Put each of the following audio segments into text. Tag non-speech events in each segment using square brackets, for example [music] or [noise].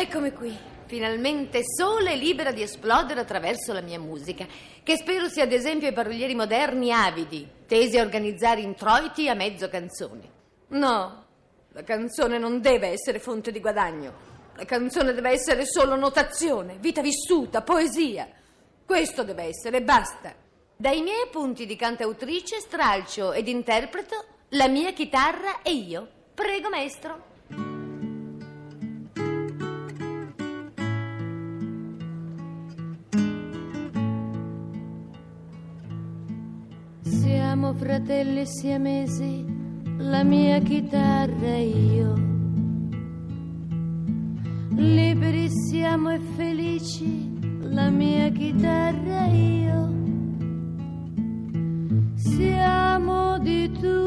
Eccomi qui, finalmente sola e libera di esplodere attraverso la mia musica, che spero sia ad esempio ai parolieri moderni avidi, tesi a organizzare introiti a mezzo canzone. No, la canzone non deve essere fonte di guadagno. La canzone deve essere solo notazione, vita vissuta, poesia. Questo deve essere, basta. Dai miei appunti di cantautrice stralcio ed interpreto la mia chitarra e io. Prego, maestro. Siamo fratelli siamesi, la mia chitarra e io. Liberi siamo e felici, la mia chitarra e io. Siamo di tutti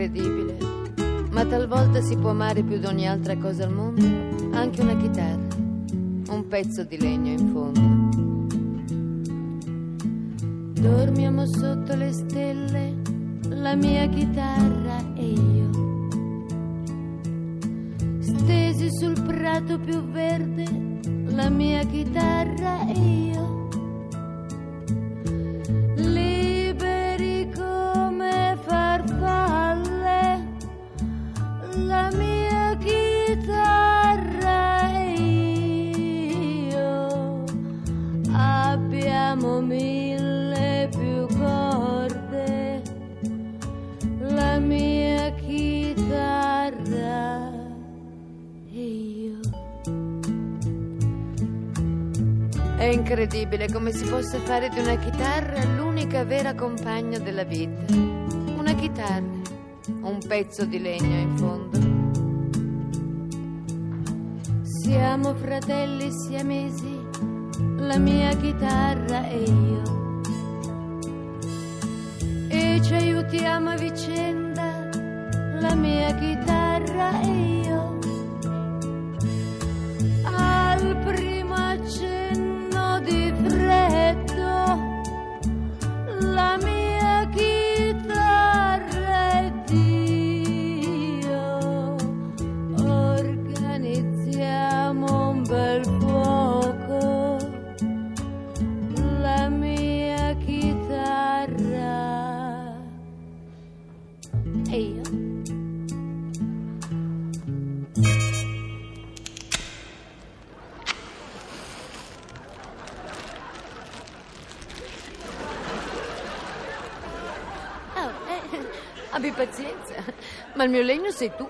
incredibile, ma talvolta si può amare più di ogni altra cosa al mondo anche una chitarra, un pezzo di legno in fondo. Dormiamo sotto le stelle, la mia chitarra e io. Stesi sul prato più verde, la mia chitarra e io. È incredibile come si possa fare di una chitarra l'unica vera compagna della vita. Una chitarra, un pezzo di legno in fondo. Siamo fratelli siamesi, la mia chitarra e io. E ci aiutiamo a vicenda, la mia chitarra Oh, eh, [laughs] abbi pazienza, ma il mio legno sei tu.